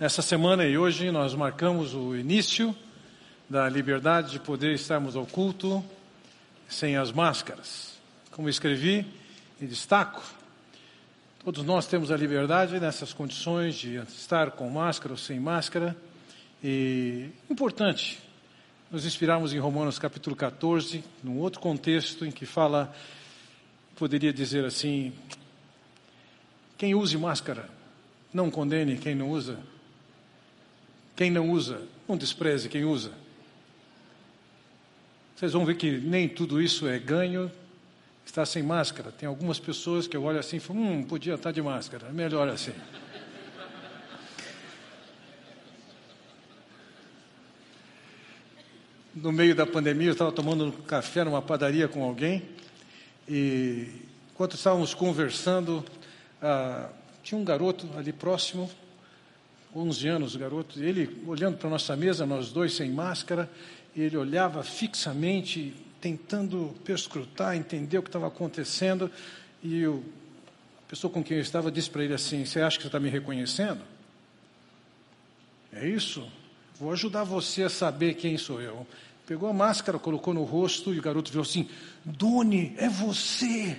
Essa semana e hoje nós marcamos o início da liberdade de poder estarmos ao culto sem as máscaras. Como escrevi e destaco, todos nós temos a liberdade nessas condições de estar com máscara ou sem máscara. E importante nos inspirarmos em Romanos capítulo 14, num outro contexto em que fala, poderia dizer assim, quem use máscara, não condene quem não usa. Quem não usa, não despreze quem usa. Vocês vão ver que nem tudo isso é ganho está sem máscara. Tem algumas pessoas que eu olho assim e falo, hum, podia estar de máscara, melhor assim. No meio da pandemia, eu estava tomando café numa padaria com alguém e enquanto estávamos conversando, ah, tinha um garoto ali próximo, 11 anos, o garoto, ele olhando para nossa mesa, nós dois sem máscara, ele olhava fixamente, tentando perscrutar, entender o que estava acontecendo, e eu, a pessoa com quem eu estava disse para ele assim: Você acha que você está me reconhecendo? É isso? Vou ajudar você a saber quem sou eu. Pegou a máscara, colocou no rosto e o garoto viu assim: Doni, é você!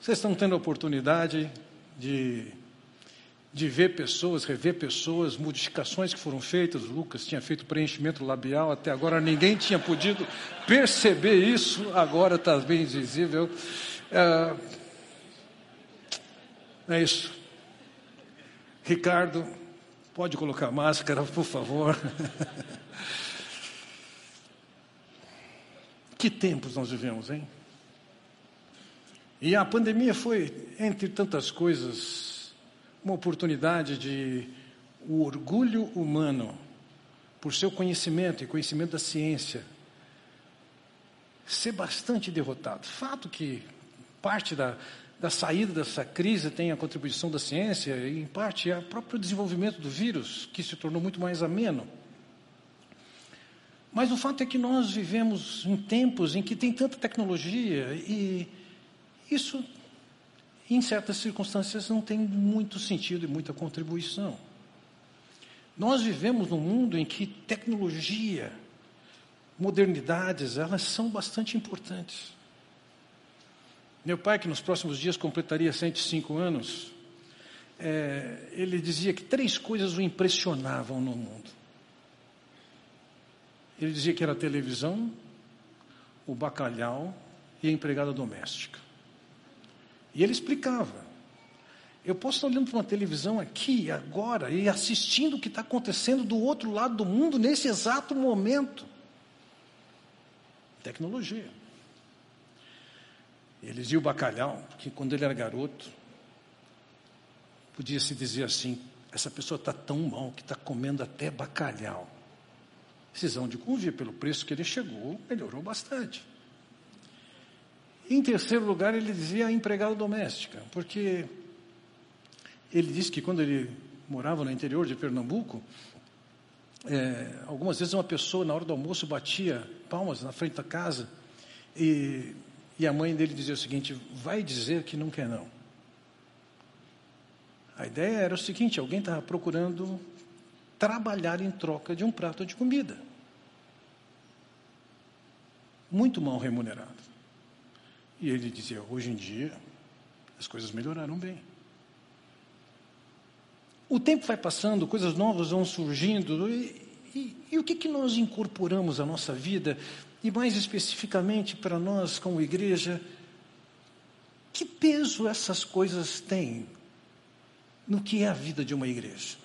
Vocês estão tendo a oportunidade de, de ver pessoas, rever pessoas, modificações que foram feitas. O Lucas tinha feito preenchimento labial, até agora ninguém tinha podido perceber isso, agora está bem visível. É, é isso. Ricardo, pode colocar máscara, por favor. que tempos nós vivemos, hein? E a pandemia foi, entre tantas coisas, uma oportunidade de o orgulho humano, por seu conhecimento e conhecimento da ciência, ser bastante derrotado. Fato que parte da, da saída dessa crise tem a contribuição da ciência e, em parte, o próprio desenvolvimento do vírus, que se tornou muito mais ameno. Mas o fato é que nós vivemos em tempos em que tem tanta tecnologia e isso, em certas circunstâncias, não tem muito sentido e muita contribuição. Nós vivemos num mundo em que tecnologia, modernidades, elas são bastante importantes. Meu pai, que nos próximos dias completaria 105 anos, é, ele dizia que três coisas o impressionavam no mundo. Ele dizia que era a televisão, o bacalhau e a empregada doméstica. E ele explicava. Eu posso estar olhando para uma televisão aqui, agora, e assistindo o que está acontecendo do outro lado do mundo nesse exato momento. Tecnologia. Eles e o bacalhau, que quando ele era garoto, podia se dizer assim: essa pessoa está tão mal que está comendo até bacalhau. Decisão de convir, pelo preço que ele chegou, melhorou bastante. Em terceiro lugar, ele dizia a empregada doméstica, porque ele disse que quando ele morava no interior de Pernambuco, é, algumas vezes uma pessoa, na hora do almoço, batia palmas na frente da casa e, e a mãe dele dizia o seguinte: vai dizer que não quer não. A ideia era o seguinte: alguém estava procurando trabalhar em troca de um prato de comida. Muito mal remunerado. E ele dizia: hoje em dia, as coisas melhoraram bem. O tempo vai passando, coisas novas vão surgindo, e, e, e o que, que nós incorporamos à nossa vida, e mais especificamente para nós, como igreja, que peso essas coisas têm no que é a vida de uma igreja?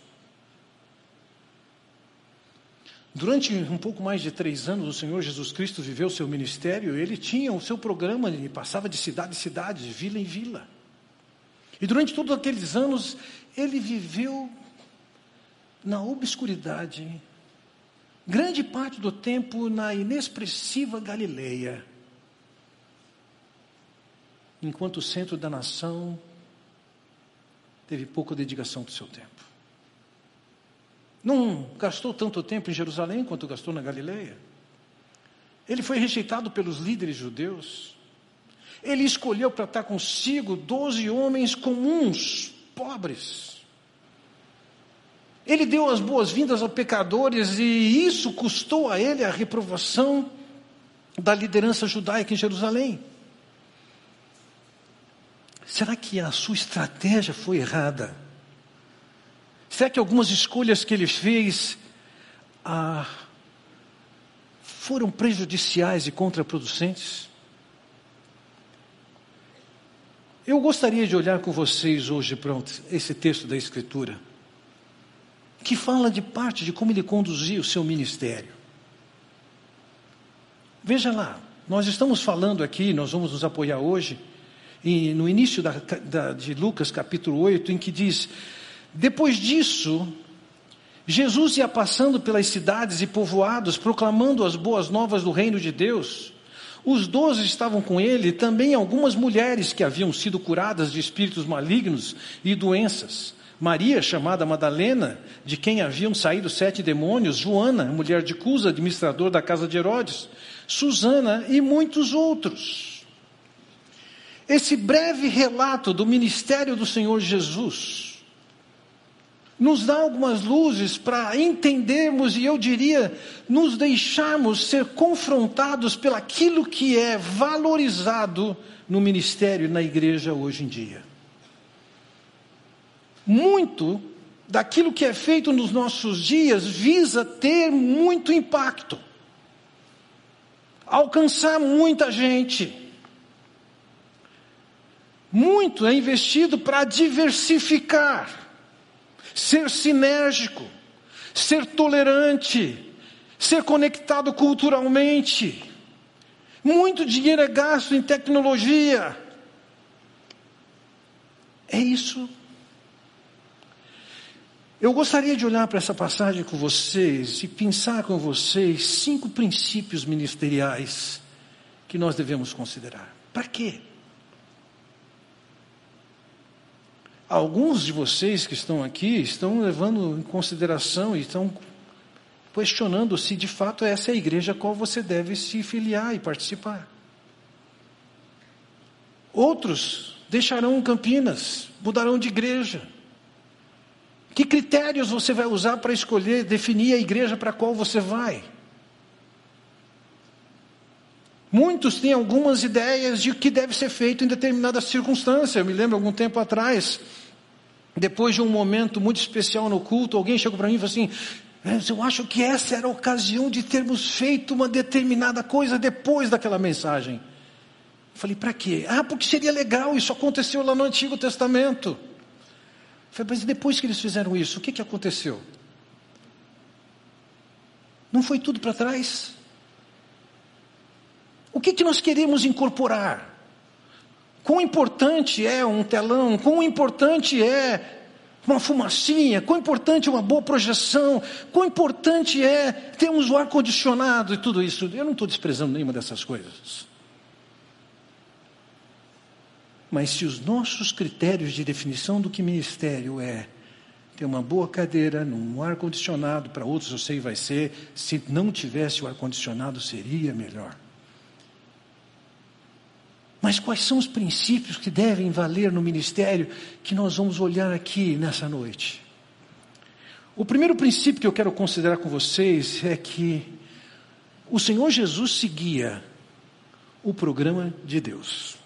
Durante um pouco mais de três anos, o Senhor Jesus Cristo viveu seu ministério. Ele tinha o seu programa, ele passava de cidade em cidade, de vila em vila. E durante todos aqueles anos, ele viveu na obscuridade, grande parte do tempo na inexpressiva Galileia, enquanto o centro da nação teve pouca dedicação do seu tempo. Não gastou tanto tempo em Jerusalém quanto gastou na Galileia. Ele foi rejeitado pelos líderes judeus. Ele escolheu para estar consigo doze homens comuns, pobres, Ele deu as boas-vindas aos pecadores e isso custou a ele a reprovação da liderança judaica em Jerusalém. Será que a sua estratégia foi errada? Será que algumas escolhas que ele fez ah, foram prejudiciais e contraproducentes? Eu gostaria de olhar com vocês hoje para esse texto da Escritura, que fala de parte de como ele conduziu o seu ministério. Veja lá, nós estamos falando aqui, nós vamos nos apoiar hoje, e no início da, da, de Lucas capítulo 8, em que diz: Depois disso, Jesus ia passando pelas cidades e povoados, proclamando as boas novas do reino de Deus. Os doze estavam com ele, também algumas mulheres que haviam sido curadas de espíritos malignos e doenças. Maria, chamada Madalena, de quem haviam saído sete demônios, Joana, mulher de Cusa, administrador da casa de Herodes, Susana e muitos outros. Esse breve relato do ministério do Senhor Jesus nos dá algumas luzes para entendermos e eu diria, nos deixarmos ser confrontados pelaquilo que é valorizado no ministério na igreja hoje em dia. Muito daquilo que é feito nos nossos dias visa ter muito impacto, alcançar muita gente. Muito é investido para diversificar ser sinérgico, ser tolerante, ser conectado culturalmente. Muito dinheiro é gasto em tecnologia. É isso. Eu gostaria de olhar para essa passagem com vocês e pensar com vocês cinco princípios ministeriais que nós devemos considerar. Para quê? Alguns de vocês que estão aqui estão levando em consideração e estão questionando se de fato essa é a igreja a qual você deve se filiar e participar. Outros deixarão Campinas, mudarão de igreja. Que critérios você vai usar para escolher, definir a igreja para a qual você vai? Muitos têm algumas ideias de o que deve ser feito em determinada circunstância. Eu me lembro algum tempo atrás, depois de um momento muito especial no culto, alguém chegou para mim e falou assim: eu acho que essa era a ocasião de termos feito uma determinada coisa depois daquela mensagem. Eu falei, para quê? Ah, porque seria legal, isso aconteceu lá no Antigo Testamento. Eu falei, mas depois que eles fizeram isso, o que, que aconteceu? Não foi tudo para trás? O que, que nós queremos incorporar? Quão importante é um telão, quão importante é uma fumacinha, quão importante é uma boa projeção, quão importante é termos o ar-condicionado e tudo isso. Eu não estou desprezando nenhuma dessas coisas. Mas se os nossos critérios de definição do que ministério é ter uma boa cadeira, num ar-condicionado, para outros eu sei vai ser, se não tivesse o ar-condicionado seria melhor. Mas quais são os princípios que devem valer no ministério que nós vamos olhar aqui nessa noite? O primeiro princípio que eu quero considerar com vocês é que o Senhor Jesus seguia o programa de Deus.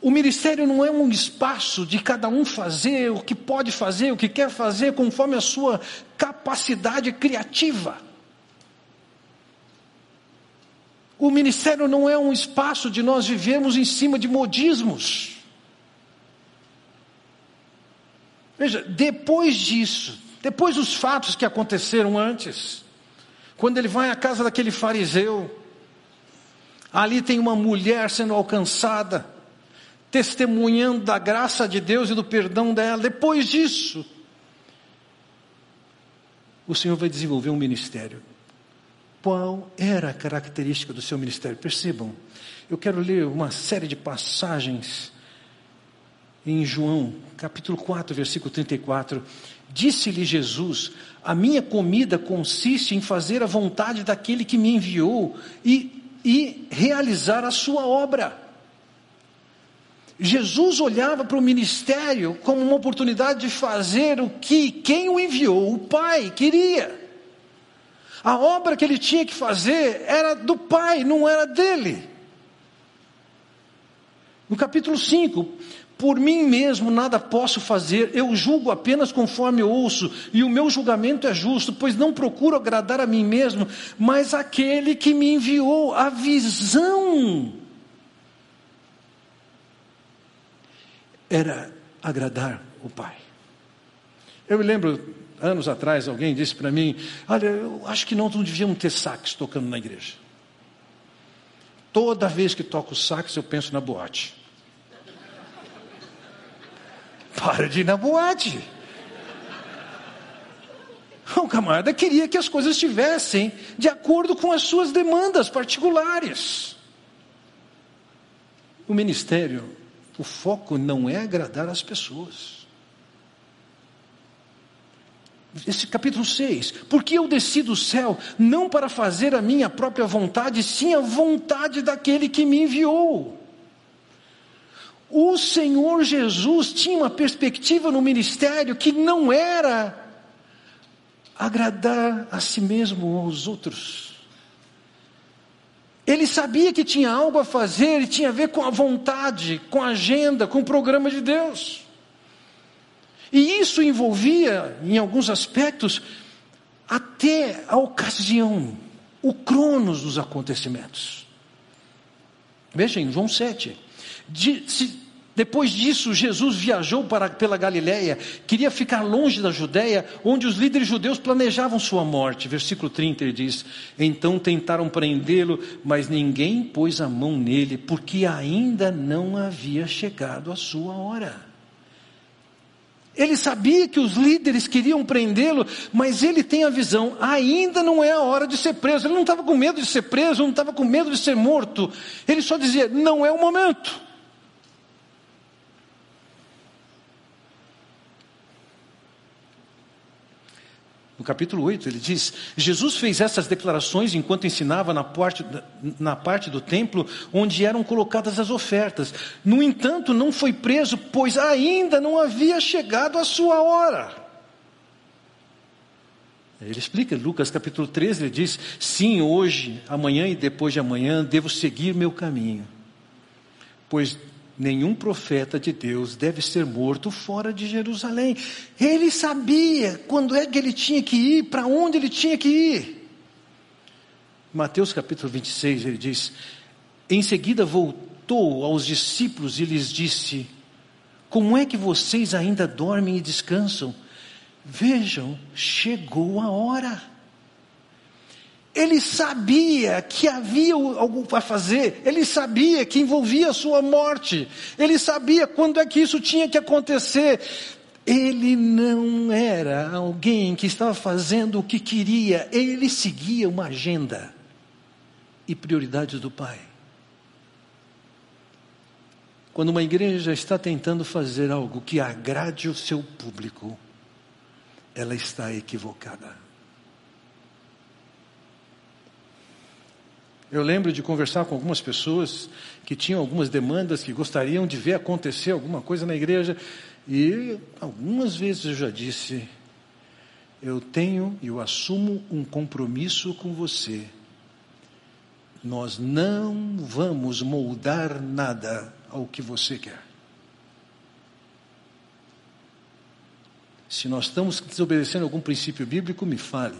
O ministério não é um espaço de cada um fazer o que pode fazer, o que quer fazer, conforme a sua capacidade criativa. O ministério não é um espaço de nós vivermos em cima de modismos. Veja, depois disso, depois dos fatos que aconteceram antes, quando ele vai à casa daquele fariseu, ali tem uma mulher sendo alcançada, testemunhando da graça de Deus e do perdão dela. Depois disso, o Senhor vai desenvolver um ministério qual era a característica do seu ministério. Percebam, eu quero ler uma série de passagens em João, capítulo 4, versículo 34. Disse-lhe Jesus: A minha comida consiste em fazer a vontade daquele que me enviou e, e realizar a sua obra. Jesus olhava para o ministério como uma oportunidade de fazer o que quem o enviou, o Pai, queria. A obra que ele tinha que fazer era do Pai, não era dele. No capítulo 5, por mim mesmo nada posso fazer, eu julgo apenas conforme ouço, e o meu julgamento é justo, pois não procuro agradar a mim mesmo, mas aquele que me enviou a visão era agradar o Pai. Eu me lembro, anos atrás, alguém disse para mim: Olha, eu acho que não, não devíamos ter sax tocando na igreja. Toda vez que toco sax, eu penso na boate. Para de ir na boate. O camarada queria que as coisas estivessem de acordo com as suas demandas particulares. O ministério o foco não é agradar as pessoas. Esse capítulo 6. Porque eu desci do céu não para fazer a minha própria vontade, sim a vontade daquele que me enviou. O Senhor Jesus tinha uma perspectiva no ministério que não era agradar a si mesmo ou aos outros. Ele sabia que tinha algo a fazer e tinha a ver com a vontade, com a agenda, com o programa de Deus. E isso envolvia, em alguns aspectos, até a ocasião, o cronos dos acontecimentos. Veja em João 7. De, se, depois disso, Jesus viajou para, pela Galiléia, queria ficar longe da Judéia, onde os líderes judeus planejavam sua morte. Versículo 30 ele diz: Então tentaram prendê-lo, mas ninguém pôs a mão nele, porque ainda não havia chegado a sua hora. Ele sabia que os líderes queriam prendê-lo, mas ele tem a visão, ainda não é a hora de ser preso. Ele não estava com medo de ser preso, não estava com medo de ser morto. Ele só dizia: não é o momento. Capítulo 8, ele diz: Jesus fez essas declarações enquanto ensinava na parte, na parte do templo onde eram colocadas as ofertas. No entanto, não foi preso, pois ainda não havia chegado a sua hora. Ele explica, Lucas capítulo 13, ele diz: Sim, hoje, amanhã e depois de amanhã devo seguir meu caminho, pois nenhum profeta de Deus deve ser morto fora de Jerusalém. Ele sabia quando é que ele tinha que ir, para onde ele tinha que ir. Mateus capítulo 26, ele diz: Em seguida voltou aos discípulos e lhes disse: Como é que vocês ainda dormem e descansam? Vejam, chegou a hora. Ele sabia que havia algo para fazer, ele sabia que envolvia a sua morte, ele sabia quando é que isso tinha que acontecer. Ele não era alguém que estava fazendo o que queria, ele seguia uma agenda e prioridades do Pai. Quando uma igreja está tentando fazer algo que agrade o seu público, ela está equivocada. Eu lembro de conversar com algumas pessoas que tinham algumas demandas, que gostariam de ver acontecer alguma coisa na igreja, e algumas vezes eu já disse: eu tenho e eu assumo um compromisso com você. Nós não vamos moldar nada ao que você quer. Se nós estamos desobedecendo algum princípio bíblico, me fale.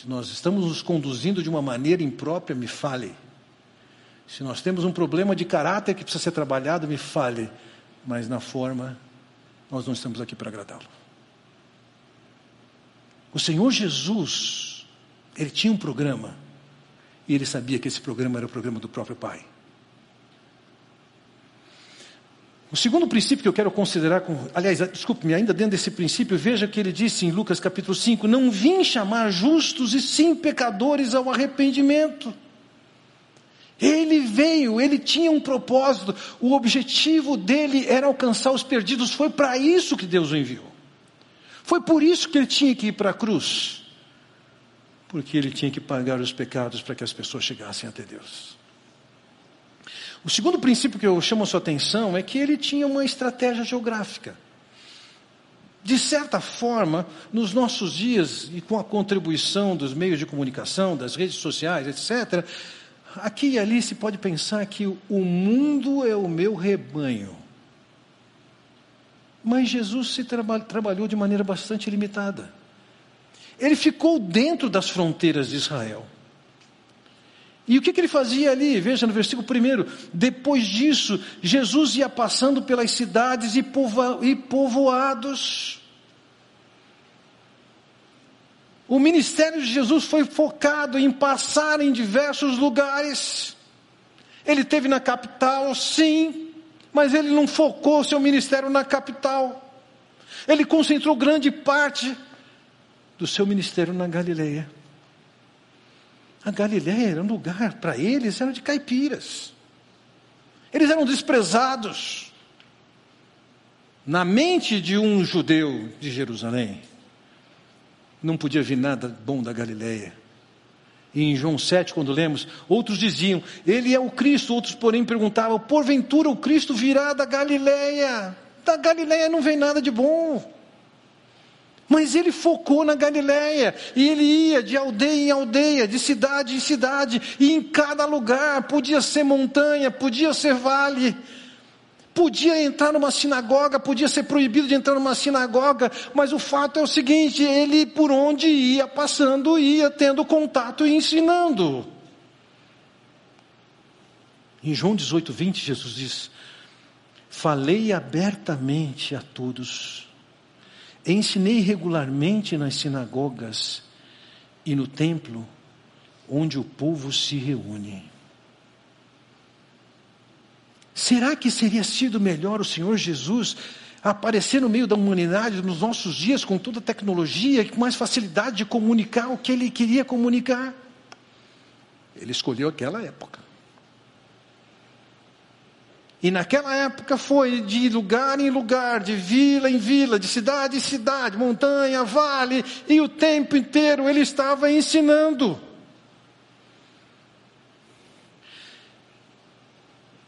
Se nós estamos nos conduzindo de uma maneira imprópria, me fale. Se nós temos um problema de caráter que precisa ser trabalhado, me fale. Mas na forma, nós não estamos aqui para agradá-lo. O Senhor Jesus, ele tinha um programa. E ele sabia que esse programa era o programa do próprio Pai. O segundo princípio que eu quero considerar, com, aliás, desculpe-me, ainda dentro desse princípio, veja que ele disse em Lucas capítulo 5: Não vim chamar justos e sim pecadores ao arrependimento. Ele veio, ele tinha um propósito, o objetivo dele era alcançar os perdidos, foi para isso que Deus o enviou. Foi por isso que ele tinha que ir para a cruz, porque ele tinha que pagar os pecados para que as pessoas chegassem até Deus. O segundo princípio que eu chamo a sua atenção é que ele tinha uma estratégia geográfica. De certa forma, nos nossos dias, e com a contribuição dos meios de comunicação, das redes sociais, etc., aqui e ali se pode pensar que o mundo é o meu rebanho. Mas Jesus se traba trabalhou de maneira bastante limitada. Ele ficou dentro das fronteiras de Israel. E o que, que, ele fazia ali? Veja no versículo 1: depois disso, Jesus ia passando pelas cidades e, povo, e povoados. O ministério de Jesus foi focado em passar em diversos lugares. Ele teve na capital, sim, mas ele não focou seu ministério na capital. Ele concentrou grande parte do seu ministério na Galileia. A Galileia era um lugar, para eles, era de caipiras. Eles eram desprezados. Na mente de um judeu de Jerusalém, não podia vir nada bom da Galileia. E em João 7, quando lemos, outros diziam, Ele é o Cristo, outros, porém, perguntavam, porventura o Cristo virá da Galileia. Da Galileia não vem nada de bom. Mas ele focou na Galiléia e ele ia de aldeia em aldeia, de cidade em cidade, e em cada lugar, podia ser montanha, podia ser vale, podia entrar numa sinagoga, podia ser proibido de entrar numa sinagoga, mas o fato é o seguinte: ele por onde ia passando, ia tendo contato e ensinando. Em João 18, 20, Jesus diz: Falei abertamente a todos Ensinei regularmente nas sinagogas e no templo onde o povo se reúne. Será que seria sido melhor o Senhor Jesus aparecer no meio da humanidade nos nossos dias com toda a tecnologia, com mais facilidade de comunicar o que ele queria comunicar? Ele escolheu aquela época. E naquela época foi de lugar em lugar, de vila em vila, de cidade em cidade, montanha, vale, e o tempo inteiro ele estava ensinando.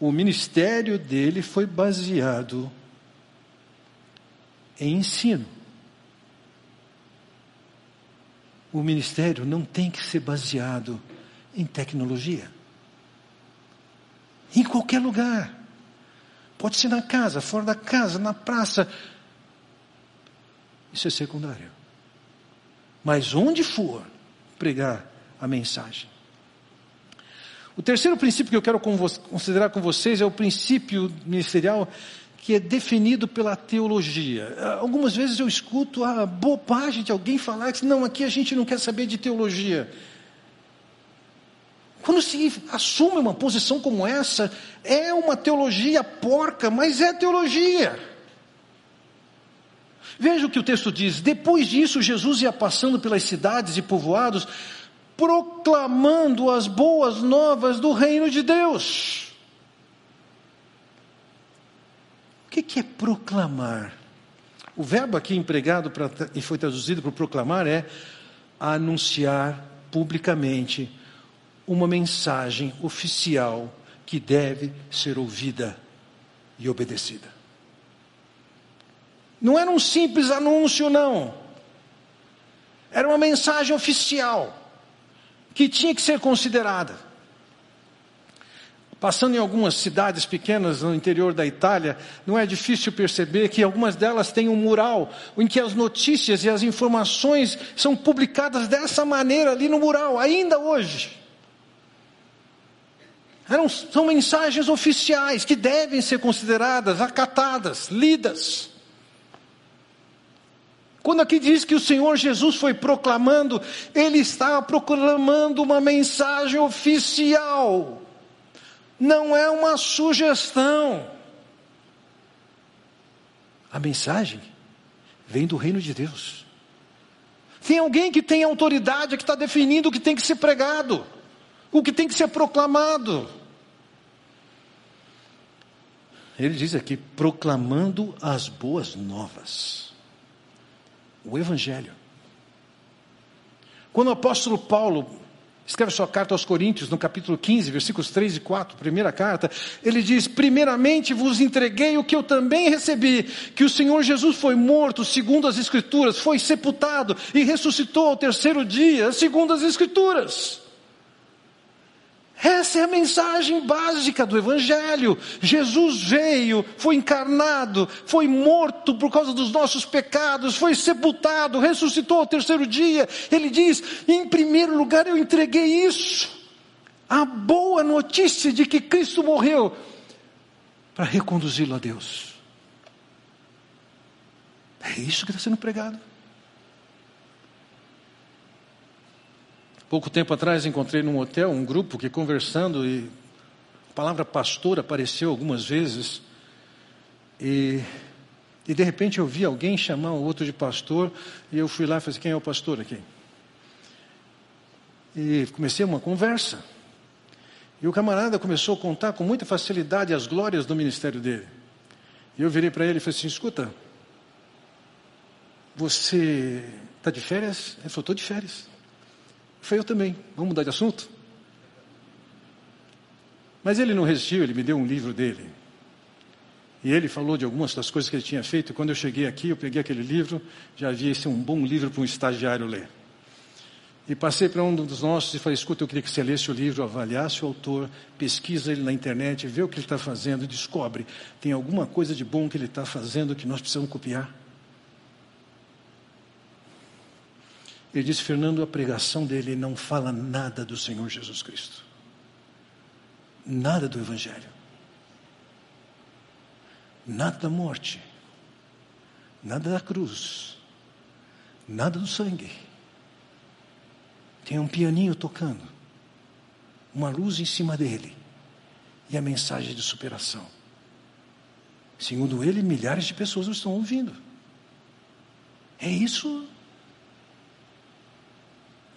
O ministério dele foi baseado em ensino. O ministério não tem que ser baseado em tecnologia. Em qualquer lugar. Pode ser na casa, fora da casa, na praça. Isso é secundário. Mas onde for pregar a mensagem. O terceiro princípio que eu quero considerar com vocês é o princípio ministerial que é definido pela teologia. Algumas vezes eu escuto a bobagem de alguém falar que não, aqui a gente não quer saber de teologia. Quando se assume uma posição como essa, é uma teologia porca, mas é teologia. Veja o que o texto diz: depois disso, Jesus ia passando pelas cidades e povoados, proclamando as boas novas do reino de Deus. O que é proclamar? O verbo aqui empregado pra, e foi traduzido para proclamar é anunciar publicamente uma mensagem oficial que deve ser ouvida e obedecida. Não era um simples anúncio, não. Era uma mensagem oficial que tinha que ser considerada. Passando em algumas cidades pequenas no interior da Itália, não é difícil perceber que algumas delas têm um mural em que as notícias e as informações são publicadas dessa maneira ali no mural, ainda hoje. Eram, são mensagens oficiais que devem ser consideradas, acatadas, lidas. Quando aqui diz que o Senhor Jesus foi proclamando, ele estava proclamando uma mensagem oficial, não é uma sugestão. A mensagem vem do reino de Deus. Tem alguém que tem autoridade, que está definindo o que tem que ser pregado o que tem que ser proclamado. Ele diz aqui, proclamando as boas novas, o Evangelho. Quando o apóstolo Paulo escreve sua carta aos Coríntios, no capítulo 15, versículos 3 e 4, primeira carta, ele diz: Primeiramente vos entreguei o que eu também recebi, que o Senhor Jesus foi morto, segundo as Escrituras, foi sepultado e ressuscitou ao terceiro dia, segundo as Escrituras. Essa é a mensagem básica do Evangelho. Jesus veio, foi encarnado, foi morto por causa dos nossos pecados, foi sepultado, ressuscitou ao terceiro dia. Ele diz: em primeiro lugar, eu entreguei isso. A boa notícia de que Cristo morreu para reconduzi-lo a Deus. É isso que está sendo pregado. Pouco tempo atrás encontrei num hotel um grupo que conversando e a palavra pastor apareceu algumas vezes e, e de repente eu vi alguém chamar o outro de pastor e eu fui lá e falei, quem é o pastor aqui? E comecei uma conversa. E o camarada começou a contar com muita facilidade as glórias do ministério dele. E eu virei para ele e falei assim, escuta, você está de férias? Ele falou, estou de férias. Foi eu também. Vamos mudar de assunto? Mas ele não resistiu, ele me deu um livro dele. E ele falou de algumas das coisas que ele tinha feito. E quando eu cheguei aqui, eu peguei aquele livro, já havia esse um bom livro para um estagiário ler. E passei para um dos nossos e falei: escuta, eu queria que você lesse o livro, avaliasse o autor, pesquisa ele na internet, vê o que ele está fazendo, descobre. Tem alguma coisa de bom que ele está fazendo que nós precisamos copiar? Ele disse: Fernando, a pregação dele não fala nada do Senhor Jesus Cristo, nada do Evangelho, nada da morte, nada da cruz, nada do sangue. Tem um pianinho tocando, uma luz em cima dele e a mensagem de superação. Segundo ele, milhares de pessoas o estão ouvindo. É isso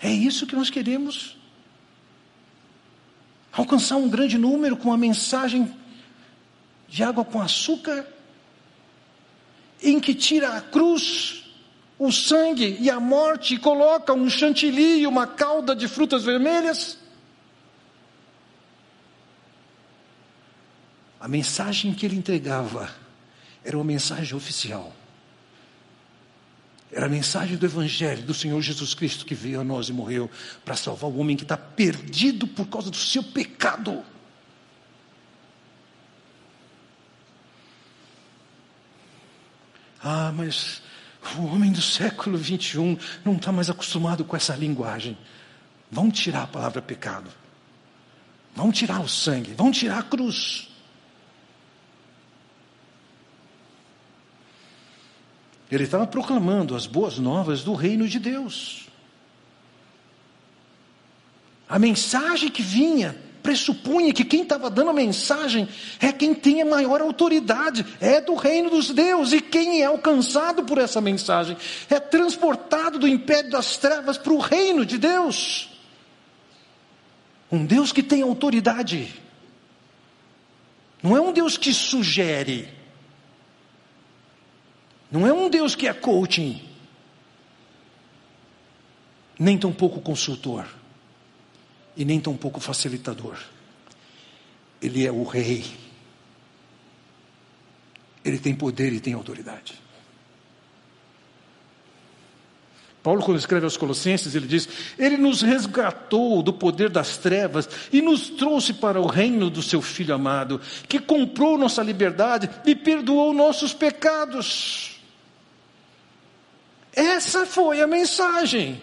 é isso que nós queremos. Alcançar um grande número com a mensagem de água com açúcar, em que tira a cruz, o sangue e a morte e coloca um chantilly e uma cauda de frutas vermelhas. A mensagem que ele entregava era uma mensagem oficial. Era a mensagem do Evangelho do Senhor Jesus Cristo que veio a nós e morreu para salvar o homem que está perdido por causa do seu pecado. Ah, mas o homem do século 21 não está mais acostumado com essa linguagem. Vão tirar a palavra pecado. Vão tirar o sangue. Vão tirar a cruz. Ele estava proclamando as boas novas do reino de Deus. A mensagem que vinha pressupunha que quem estava dando a mensagem é quem tem a maior autoridade, é do reino dos deuses, e quem é alcançado por essa mensagem é transportado do império das trevas para o reino de Deus. Um Deus que tem autoridade, não é um Deus que sugere, não é um Deus que é coaching, nem tampouco consultor, e nem tampouco facilitador. Ele é o rei. Ele tem poder e tem autoridade. Paulo, quando escreve aos Colossenses, ele diz: Ele nos resgatou do poder das trevas e nos trouxe para o reino do seu Filho amado, que comprou nossa liberdade e perdoou nossos pecados. Essa foi a mensagem.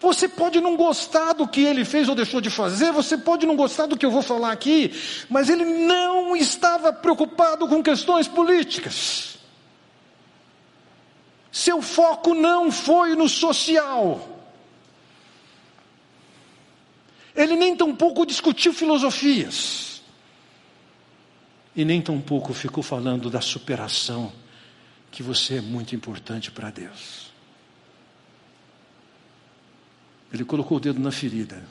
Você pode não gostar do que ele fez ou deixou de fazer, você pode não gostar do que eu vou falar aqui, mas ele não estava preocupado com questões políticas. Seu foco não foi no social. Ele nem tampouco discutiu filosofias. E nem tampouco ficou falando da superação que você é muito importante para Deus. Ele colocou o dedo na ferida.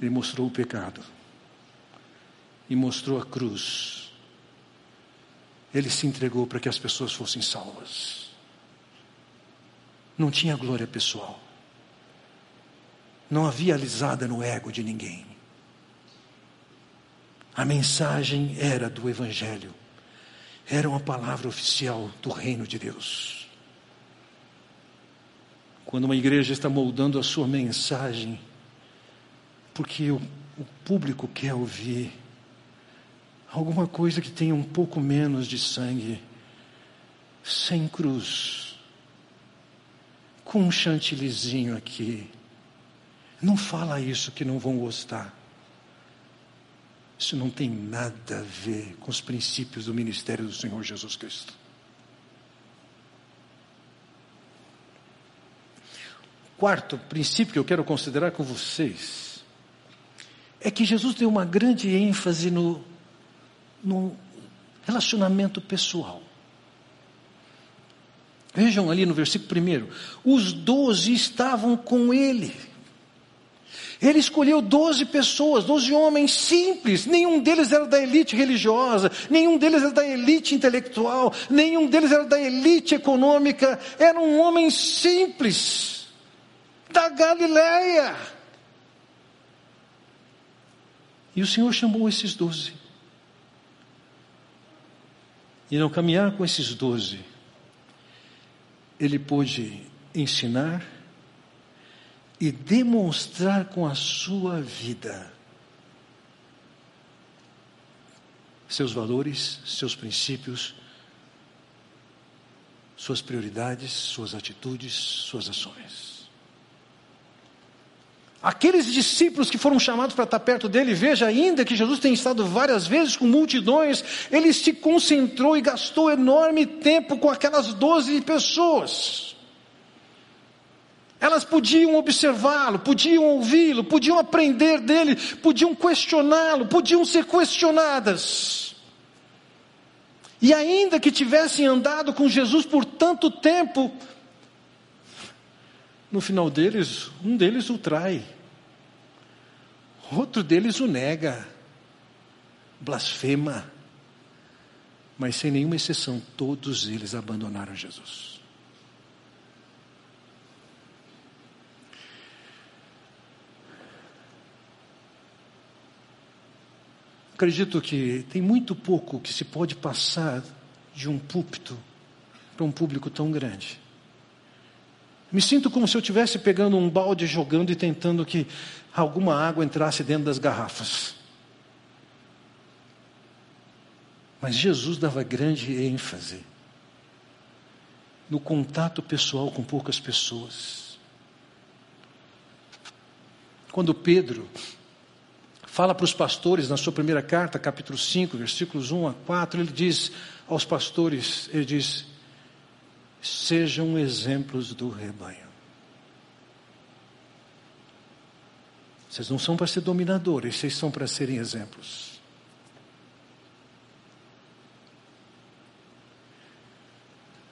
Ele mostrou o pecado. E mostrou a cruz. Ele se entregou para que as pessoas fossem salvas. Não tinha glória pessoal. não havia alisada no ego de ninguém. A mensagem era do Evangelho, era uma palavra oficial do reino de Deus. Quando uma igreja está moldando a sua mensagem, porque o, o público quer ouvir alguma coisa que tenha um pouco menos de sangue, sem cruz, com um chantilizinho aqui. Não fala isso que não vão gostar. Isso não tem nada a ver com os princípios do ministério do Senhor Jesus Cristo. Quarto princípio que eu quero considerar com vocês é que Jesus deu uma grande ênfase no, no relacionamento pessoal. Vejam ali no versículo primeiro, os doze estavam com ele. Ele escolheu doze pessoas, doze homens simples, nenhum deles era da elite religiosa, nenhum deles era da elite intelectual, nenhum deles era da elite econômica, eram homens simples, da Galileia. E o Senhor chamou esses doze. E no caminhar com esses doze, ele pôde ensinar, e demonstrar com a sua vida seus valores, seus princípios, suas prioridades, suas atitudes, suas ações. Aqueles discípulos que foram chamados para estar perto dele, veja ainda que Jesus tem estado várias vezes com multidões, ele se concentrou e gastou enorme tempo com aquelas doze pessoas. Elas podiam observá-lo, podiam ouvi-lo, podiam aprender dele, podiam questioná-lo, podiam ser questionadas. E ainda que tivessem andado com Jesus por tanto tempo, no final deles, um deles o trai, outro deles o nega, blasfema, mas sem nenhuma exceção, todos eles abandonaram Jesus. Acredito que tem muito pouco que se pode passar de um púlpito para um público tão grande. Me sinto como se eu estivesse pegando um balde, jogando e tentando que alguma água entrasse dentro das garrafas. Mas Jesus dava grande ênfase no contato pessoal com poucas pessoas. Quando Pedro fala para os pastores na sua primeira carta, capítulo 5, versículos 1 a 4, ele diz aos pastores, ele diz: sejam exemplos do rebanho. Vocês não são para ser dominadores, vocês são para serem exemplos.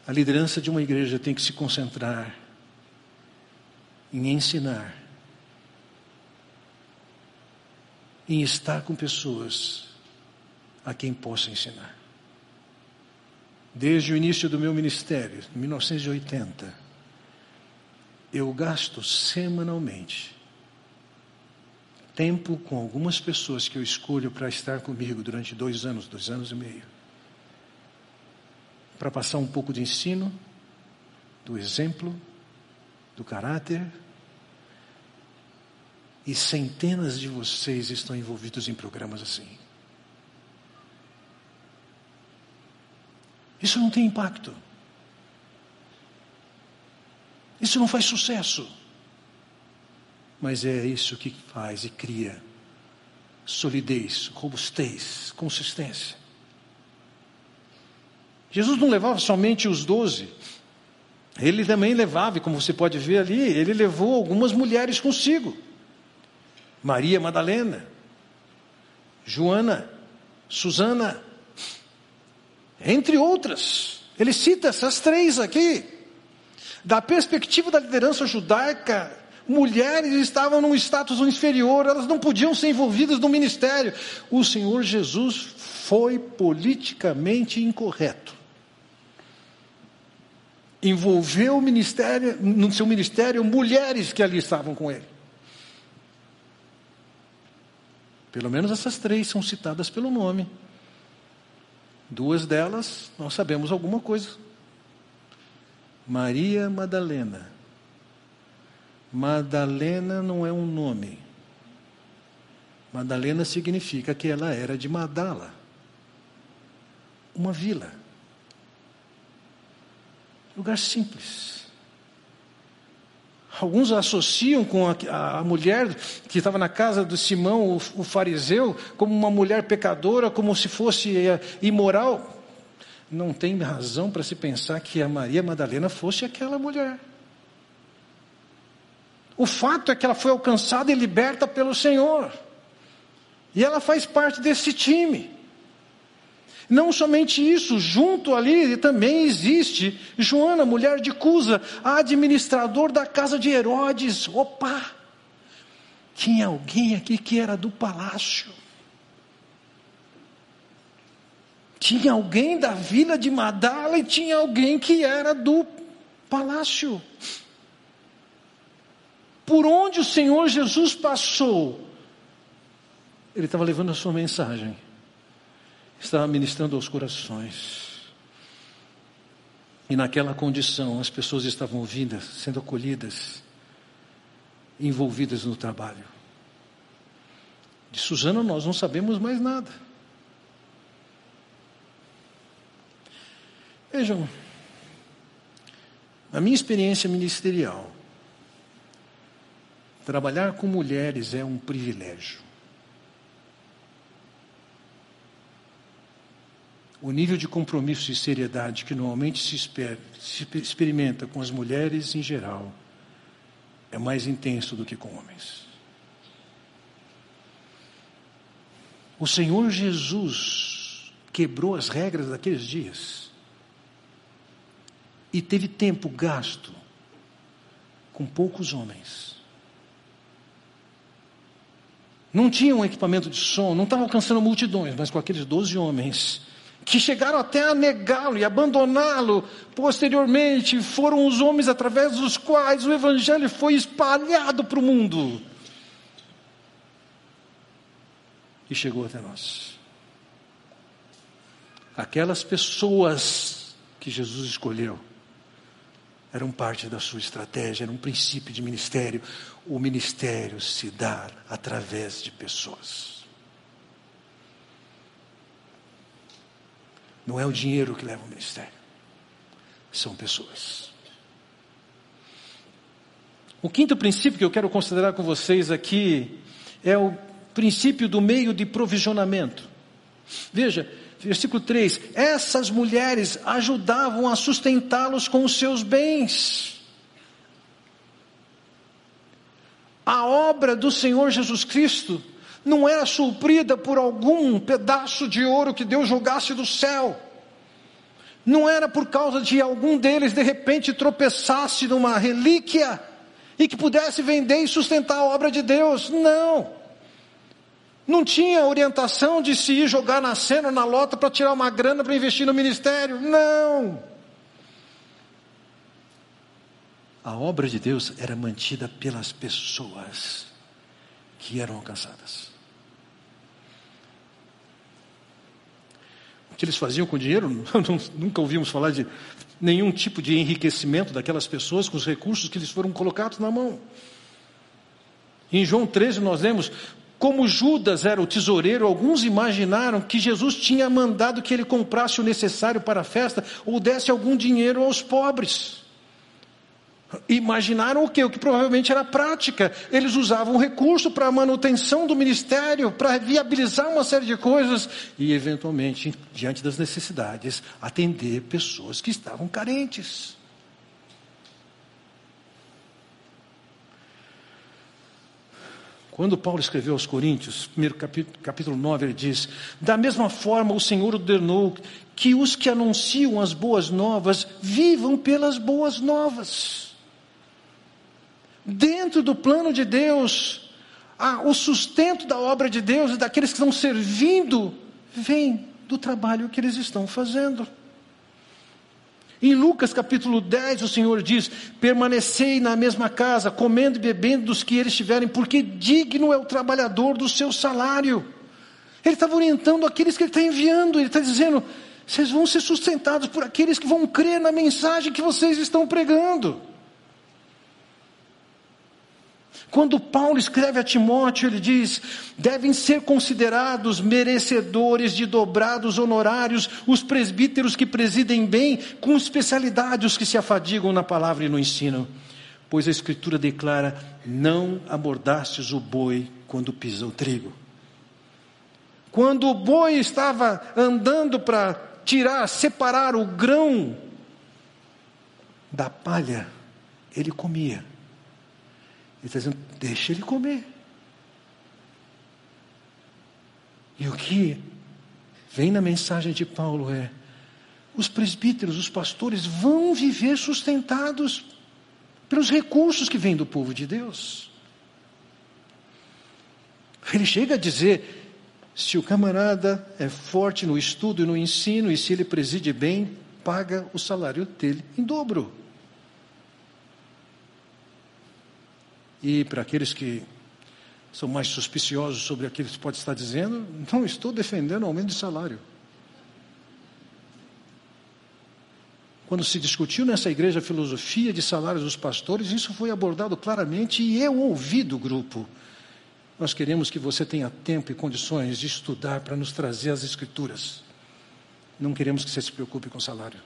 A liderança de uma igreja tem que se concentrar em ensinar em estar com pessoas a quem possa ensinar. Desde o início do meu ministério, em 1980, eu gasto semanalmente tempo com algumas pessoas que eu escolho para estar comigo durante dois anos, dois anos e meio, para passar um pouco de ensino, do exemplo, do caráter, e centenas de vocês estão envolvidos em programas assim. Isso não tem impacto. Isso não faz sucesso. Mas é isso que faz e cria solidez, robustez, consistência. Jesus não levava somente os doze, ele também levava, e como você pode ver ali, ele levou algumas mulheres consigo. Maria Madalena, Joana, Susana, entre outras. Ele cita essas três aqui. Da perspectiva da liderança judaica, mulheres estavam num status inferior, elas não podiam ser envolvidas no ministério. O Senhor Jesus foi politicamente incorreto. Envolveu o ministério, no seu ministério, mulheres que ali estavam com ele. Pelo menos essas três são citadas pelo nome. Duas delas nós sabemos alguma coisa. Maria Madalena. Madalena não é um nome. Madalena significa que ela era de Madala, uma vila. Lugar simples. Alguns associam com a, a, mulher que estava na casa do Simão, o, o, fariseu, como uma mulher pecadora, como se fosse é, imoral. Não tem razão para se pensar que a Maria Madalena fosse aquela mulher. O fato é que ela foi alcançada e liberta pelo Senhor. E ela faz parte desse time. Não somente isso, junto ali também existe Joana, mulher de Cusa, administrador da casa de Herodes. Opa! Tinha alguém aqui que era do palácio. Tinha alguém da vila de Madala e tinha alguém que era do palácio. Por onde o Senhor Jesus passou, ele estava levando a sua mensagem estava ministrando aos corações. E naquela condição, as pessoas estavam ouvindo, sendo acolhidas, envolvidas no trabalho. De Suzana, nós não sabemos mais nada. Vejam, a minha experiência ministerial, trabalhar com mulheres é um privilégio. O nível de compromisso e seriedade que normalmente se, se experimenta com as mulheres em geral é mais intenso do que com homens. O Senhor Jesus quebrou as regras daqueles dias e teve tempo gasto com poucos homens. Não tinha um equipamento de som, não estava alcançando multidões, mas com aqueles doze homens que chegaram até a negá-lo e abandoná-lo. Posteriormente, foram os homens através dos quais o Evangelho foi espalhado para o mundo. E chegou até nós. Aquelas pessoas que Jesus escolheu eram parte da sua estratégia, era um princípio de ministério. O ministério se dá através de pessoas. Não é o dinheiro que leva o ministério, são pessoas. O quinto princípio que eu quero considerar com vocês aqui é o princípio do meio de provisionamento. Veja, versículo 3: essas mulheres ajudavam a sustentá-los com os seus bens. A obra do Senhor Jesus Cristo não era suprida por algum pedaço de ouro que Deus jogasse do céu. Não era por causa de algum deles de repente tropeçasse numa relíquia e que pudesse vender e sustentar a obra de Deus. Não. Não tinha orientação de se ir jogar na cena, na lota para tirar uma grana para investir no ministério. Não. A obra de Deus era mantida pelas pessoas que eram alcançadas. Que eles faziam com dinheiro, nunca ouvimos falar de nenhum tipo de enriquecimento daquelas pessoas com os recursos que lhes foram colocados na mão. Em João 13 nós lemos, como Judas era o tesoureiro, alguns imaginaram que Jesus tinha mandado que ele comprasse o necessário para a festa ou desse algum dinheiro aos pobres. Imaginaram o que? O que provavelmente era prática. Eles usavam recurso para a manutenção do ministério, para viabilizar uma série de coisas e, eventualmente, diante das necessidades, atender pessoas que estavam carentes. Quando Paulo escreveu aos Coríntios, primeiro capítulo, capítulo 9, ele diz: Da mesma forma o Senhor ordenou que os que anunciam as boas novas vivam pelas boas novas dentro do plano de Deus, o sustento da obra de Deus e daqueles que estão servindo, vem do trabalho que eles estão fazendo. Em Lucas capítulo 10, o Senhor diz: permanecei na mesma casa, comendo e bebendo dos que eles tiverem, porque digno é o trabalhador do seu salário. Ele estava orientando aqueles que ele está enviando, ele está dizendo: vocês vão ser sustentados por aqueles que vão crer na mensagem que vocês estão pregando. Quando Paulo escreve a Timóteo, ele diz: devem ser considerados merecedores de dobrados honorários os presbíteros que presidem bem, com especialidade os que se afadigam na palavra e no ensino. Pois a Escritura declara: não abordastes o boi quando pisa o trigo. Quando o boi estava andando para tirar, separar o grão da palha, ele comia. Está dizendo: deixa ele comer. E o que vem na mensagem de Paulo é: os presbíteros, os pastores vão viver sustentados pelos recursos que vêm do povo de Deus. Ele chega a dizer: se o camarada é forte no estudo e no ensino, e se ele preside bem, paga o salário dele em dobro. E para aqueles que são mais suspiciosos sobre aquilo que pode estar dizendo, não estou defendendo aumento de salário. Quando se discutiu nessa igreja a filosofia de salários dos pastores, isso foi abordado claramente e eu ouvi do grupo. Nós queremos que você tenha tempo e condições de estudar para nos trazer as escrituras. Não queremos que você se preocupe com salário.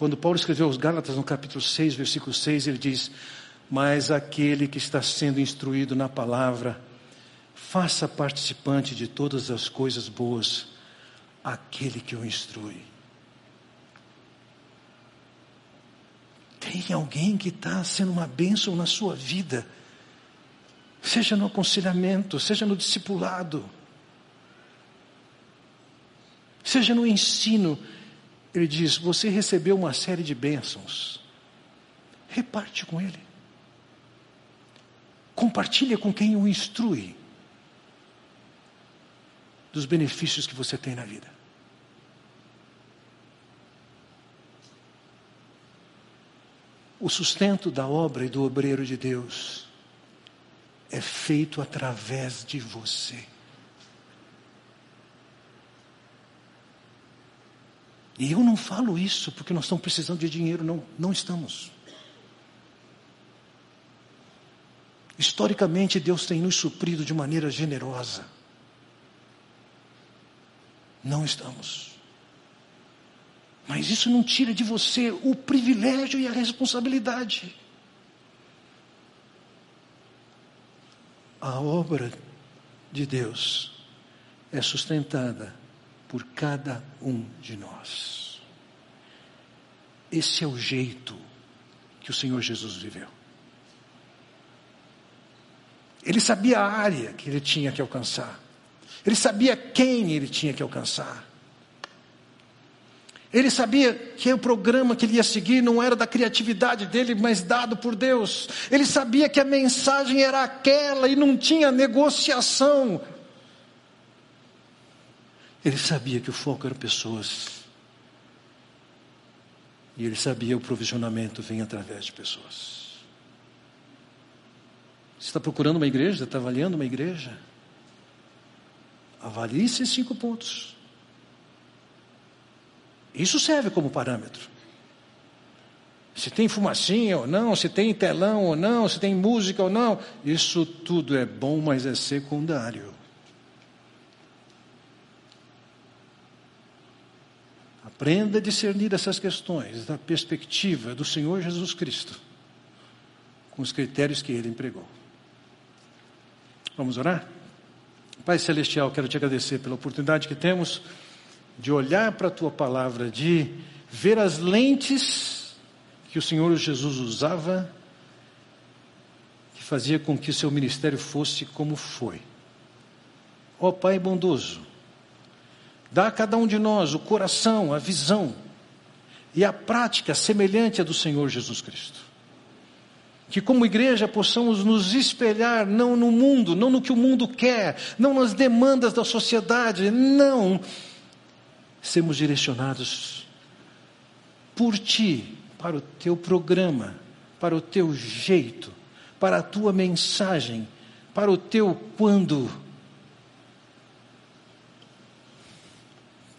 Quando Paulo escreveu aos Gálatas no capítulo 6, versículo 6, ele diz: Mas aquele que está sendo instruído na palavra, faça participante de todas as coisas boas, aquele que o instrui. Tem alguém que está sendo uma bênção na sua vida, seja no aconselhamento, seja no discipulado, seja no ensino, ele diz: Você recebeu uma série de bênçãos, reparte com ele. Compartilha com quem o instrui dos benefícios que você tem na vida. O sustento da obra e do obreiro de Deus é feito através de você. E eu não falo isso porque nós estamos precisando de dinheiro, não, não estamos. Historicamente, Deus tem nos suprido de maneira generosa. Não estamos. Mas isso não tira de você o privilégio e a responsabilidade. A obra de Deus é sustentada por cada um de nós. Esse é o jeito que o Senhor Jesus viveu. Ele sabia a área que ele tinha que alcançar. Ele sabia quem ele tinha que alcançar. Ele sabia que o programa que ele ia seguir não era da criatividade dele, mas dado por Deus. Ele sabia que a mensagem era aquela e não tinha negociação. Ele sabia que o foco eram pessoas. E ele sabia que o provisionamento vem através de pessoas. Você está procurando uma igreja? Está avaliando uma igreja? Avalie esses cinco pontos. Isso serve como parâmetro. Se tem fumacinha ou não, se tem telão ou não, se tem música ou não, isso tudo é bom, mas é secundário. Aprenda a discernir essas questões da perspectiva do Senhor Jesus Cristo, com os critérios que ele empregou. Vamos orar? Pai Celestial, quero te agradecer pela oportunidade que temos de olhar para a tua palavra, de ver as lentes que o Senhor Jesus usava, que fazia com que o seu ministério fosse como foi. Ó oh, Pai bondoso, Dá a cada um de nós o coração, a visão e a prática semelhante à do Senhor Jesus Cristo. Que como igreja possamos nos espelhar não no mundo, não no que o mundo quer, não nas demandas da sociedade, não. Sermos direcionados por ti, para o teu programa, para o teu jeito, para a tua mensagem, para o teu quando.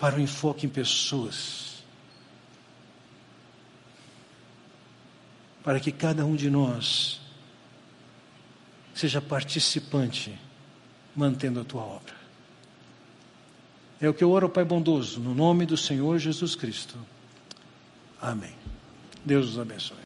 Para o enfoque em pessoas. Para que cada um de nós seja participante, mantendo a tua obra. É o que eu oro, Pai bondoso, no nome do Senhor Jesus Cristo. Amém. Deus os abençoe.